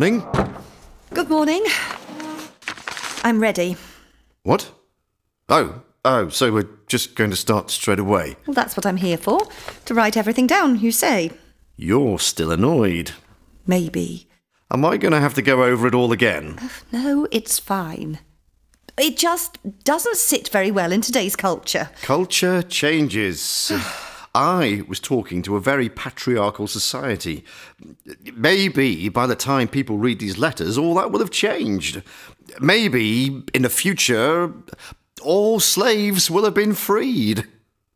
morning. Good morning. I'm ready. What? Oh, oh, so we're just going to start straight away. Well, that's what I'm here for. To write everything down, you say. You're still annoyed. Maybe. Am I going to have to go over it all again? Uh, no, it's fine. It just doesn't sit very well in today's culture. Culture changes. I was talking to a very patriarchal society. Maybe by the time people read these letters, all that will have changed. Maybe in the future, all slaves will have been freed.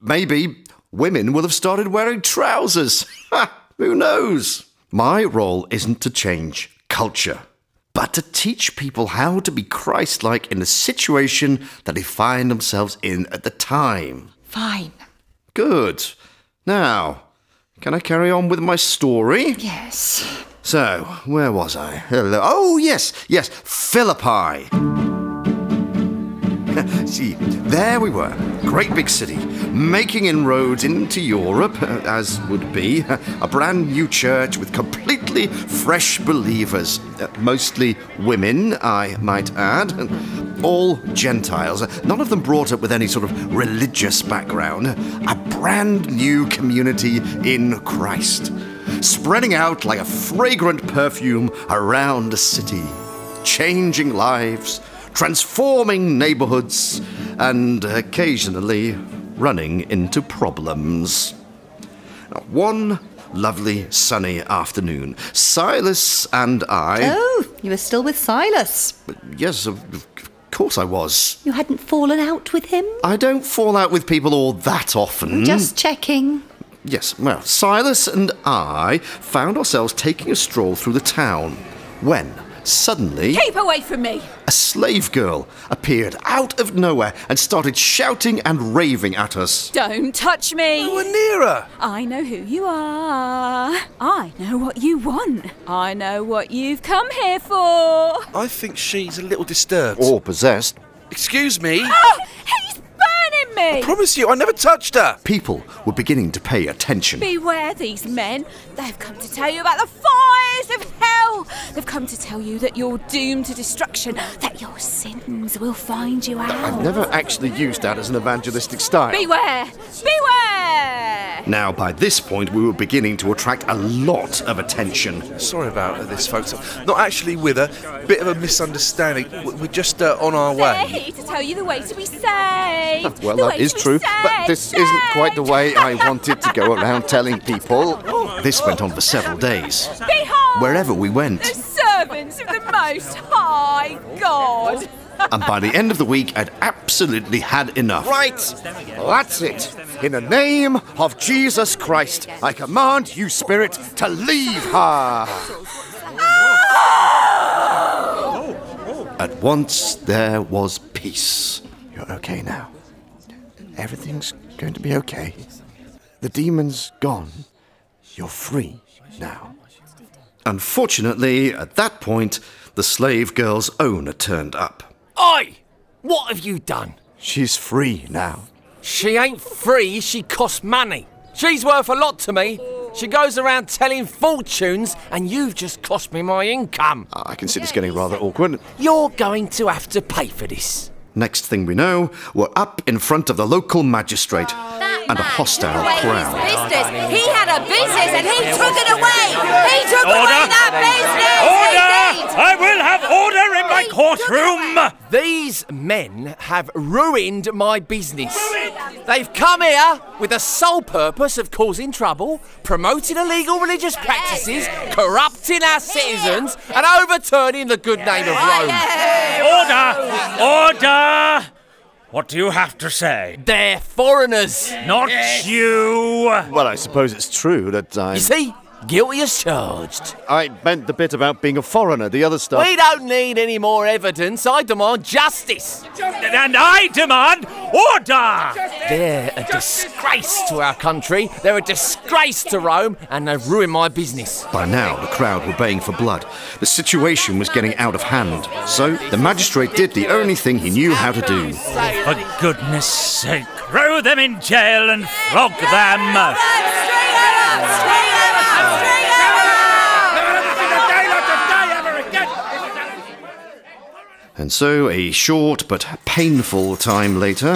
Maybe women will have started wearing trousers. Who knows? My role isn't to change culture, but to teach people how to be Christ like in the situation that they find themselves in at the time. Fine. Good. Now, can I carry on with my story? Yes. So, where was I? Hello. Oh, yes, yes, Philippi. See, there we were, great big city, making inroads into Europe, uh, as would be, a brand new church with completely fresh believers, uh, mostly women, I might add, all Gentiles, none of them brought up with any sort of religious background, a brand new community in Christ, spreading out like a fragrant perfume around the city, changing lives transforming neighborhoods, and occasionally running into problems. Now, one lovely sunny afternoon, Silas and I. Oh, you were still with Silas. Yes, of, of course I was. You hadn't fallen out with him? I don't fall out with people all that often. Just checking. Yes, well, Silas and I found ourselves taking a stroll through the town when suddenly. Keep away from me! A slave girl appeared out of nowhere and started shouting and raving at us. Don't touch me! Nowhere near her! I know who you are. I know what you want. I know what you've come here for. I think she's a little disturbed. Or possessed. Excuse me? Oh, he's burning me! Promise you, I never touched her! People were beginning to pay attention. Beware these men. They've come to tell you about the fires of hell. They've come to tell you that you're doomed to destruction, that your sins will find you out. I've never actually used that as an evangelistic style. Beware! Beware! Now, by this point, we were beginning to attract a lot of attention. Sorry about this, folks. Not actually with her. Bit of a misunderstanding. We're just uh, on our They're way. here to tell you the way to be saved. Well, the that way is to be true, but saved, this isn't quite the way I wanted to go around telling people. This went on for several days. Behold, Wherever we went. the servants of the Most High God. And by the end of the week, I'd absolutely had enough. Right, that's it. In the name of Jesus Christ, I command you, Spirit, to leave her. Oh. At once, there was peace. You're okay now. Everything's going to be okay. The demon's gone. You're free now. Unfortunately, at that point, the slave girl's owner turned up. Oi! What have you done? She's free now. She ain't free, she costs money. She's worth a lot to me. She goes around telling fortunes, and you've just cost me my income. Ah, I can see this getting rather awkward. You're going to have to pay for this. Next thing we know, we're up in front of the local magistrate oh, and a hostile crowd. business. He had a business and he took it away. He took Order! away that business. Order! I will have order in my courtroom! These men have ruined my business. They've come here with the sole purpose of causing trouble, promoting illegal religious practices, corrupting our citizens, and overturning the good name of Rome. Order! Order! What do you have to say? They're foreigners. Not you! Well, I suppose it's true that I. You see? Guilty as charged. I meant the bit about being a foreigner, the other stuff. We don't need any more evidence. I demand justice. And I demand order! They're a disgrace to our country. They're a disgrace to Rome, and they've ruined my business. By now, the crowd were baying for blood. The situation was getting out of hand. So, the magistrate did the only thing he knew how to do. For goodness sake, throw them in jail and flog them! And so, a short but painful time later,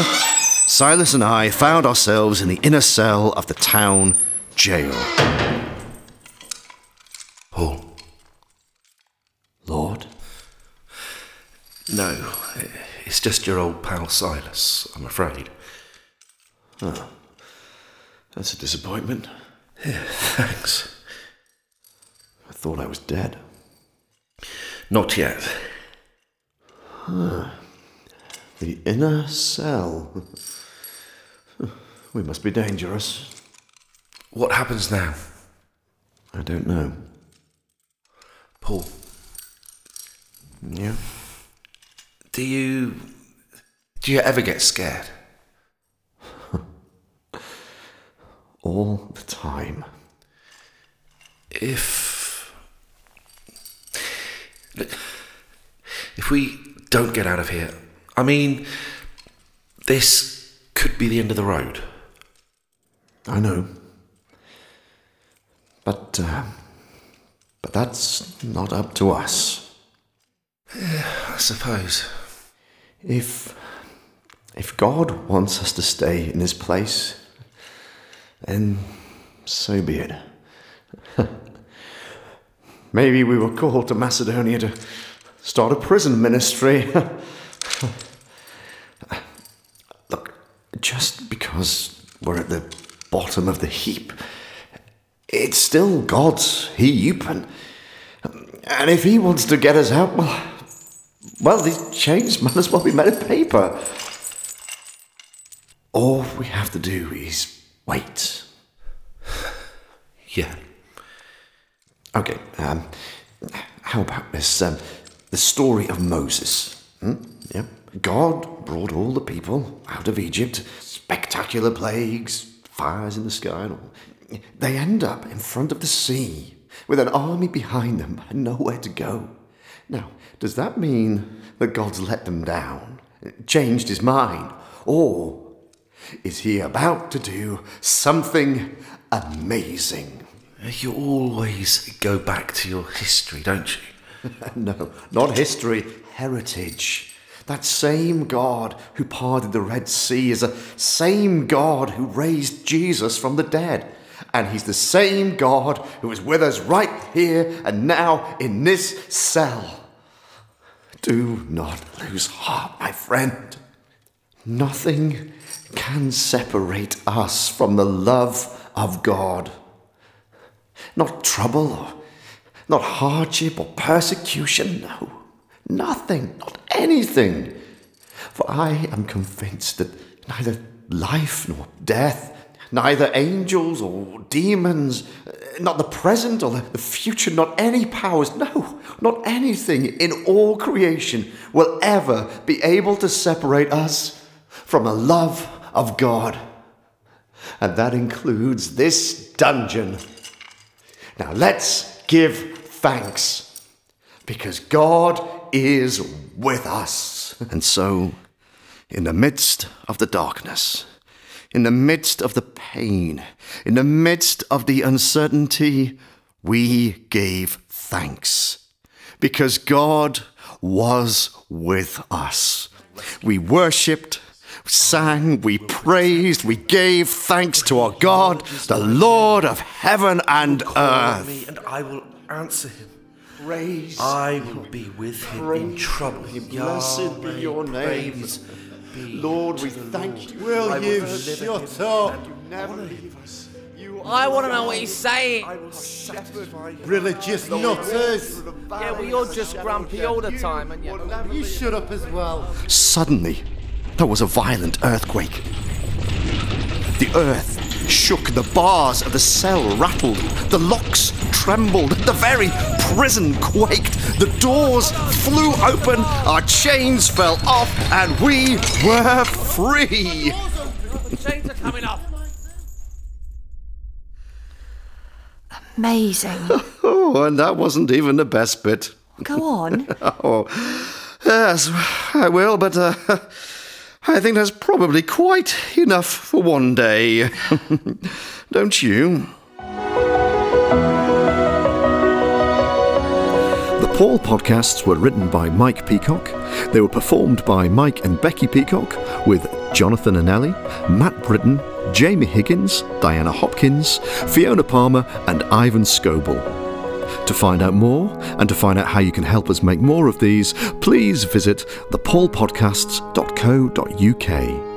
Silas and I found ourselves in the inner cell of the town jail. Paul. Lord? No, it's just your old pal Silas, I'm afraid. Huh. That's a disappointment. Thanks. I thought I was dead. Not yet. The inner cell. We must be dangerous. What happens now? I don't know. Paul, Yeah? do you. Do you ever get scared? All the time. If. Look, if we don't get out of here, I mean, this could be the end of the road. I know. But, uh, but that's not up to us. I suppose. If, if God wants us to stay in this place, then so be it. Maybe we were called to Macedonia to start a prison ministry. Look, just because we're at the bottom of the heap, it's still God's heap, and, and if He wants to get us out, well, well, these chains might as well be made of paper. All we have to do is wait. Yeah. Okay, um, how about this? Um, the story of Moses. Hmm? Yeah. God brought all the people out of Egypt. Spectacular plagues, fires in the sky, and all. They end up in front of the sea with an army behind them and nowhere to go. Now, does that mean that God's let them down, changed his mind, or is he about to do something amazing? You always go back to your history, don't you? No, not history, heritage. That same God who parted the Red Sea is the same God who raised Jesus from the dead. And he's the same God who is with us right here and now in this cell. Do not lose heart, my friend. Nothing can separate us from the love of God. Not trouble or not hardship or persecution, no. Nothing, not anything. For I am convinced that neither life nor death, neither angels or demons, not the present or the future, not any powers, no, not anything in all creation will ever be able to separate us from the love of God. And that includes this dungeon. Now let's give thanks because God is with us. And so, in the midst of the darkness, in the midst of the pain, in the midst of the uncertainty, we gave thanks because God was with us. We worshipped, sang, we praised, we gave thanks to our God, the Lord of heaven and Call earth. me and I will answer him. Praise. I will be with him in trouble. Blessed be your name. Lord, we thank Lord. you. Will I you deliver shut up? You never leave us. I want to know what he's saying. I will satisfy him. Religious nutters! Yeah, well, you're just grumpy all the time, and you. You shut up as well. Suddenly, there was a violent earthquake. The earth shook, the bars of the cell rattled, the locks trembled, the very prison quaked, the doors flew open, our chains fell off, and we were free. Chains are coming off. Amazing. Oh, and that wasn't even the best bit. Go on. Oh, yes, I will, but uh, I think that's probably quite enough for one day. Don't you? The Paul podcasts were written by Mike Peacock. They were performed by Mike and Becky Peacock with Jonathan Anelli, Matt Britton, Jamie Higgins, Diana Hopkins, Fiona Palmer, and Ivan Scoble. To find out more and to find out how you can help us make more of these, please visit thepaulpodcasts.co.uk.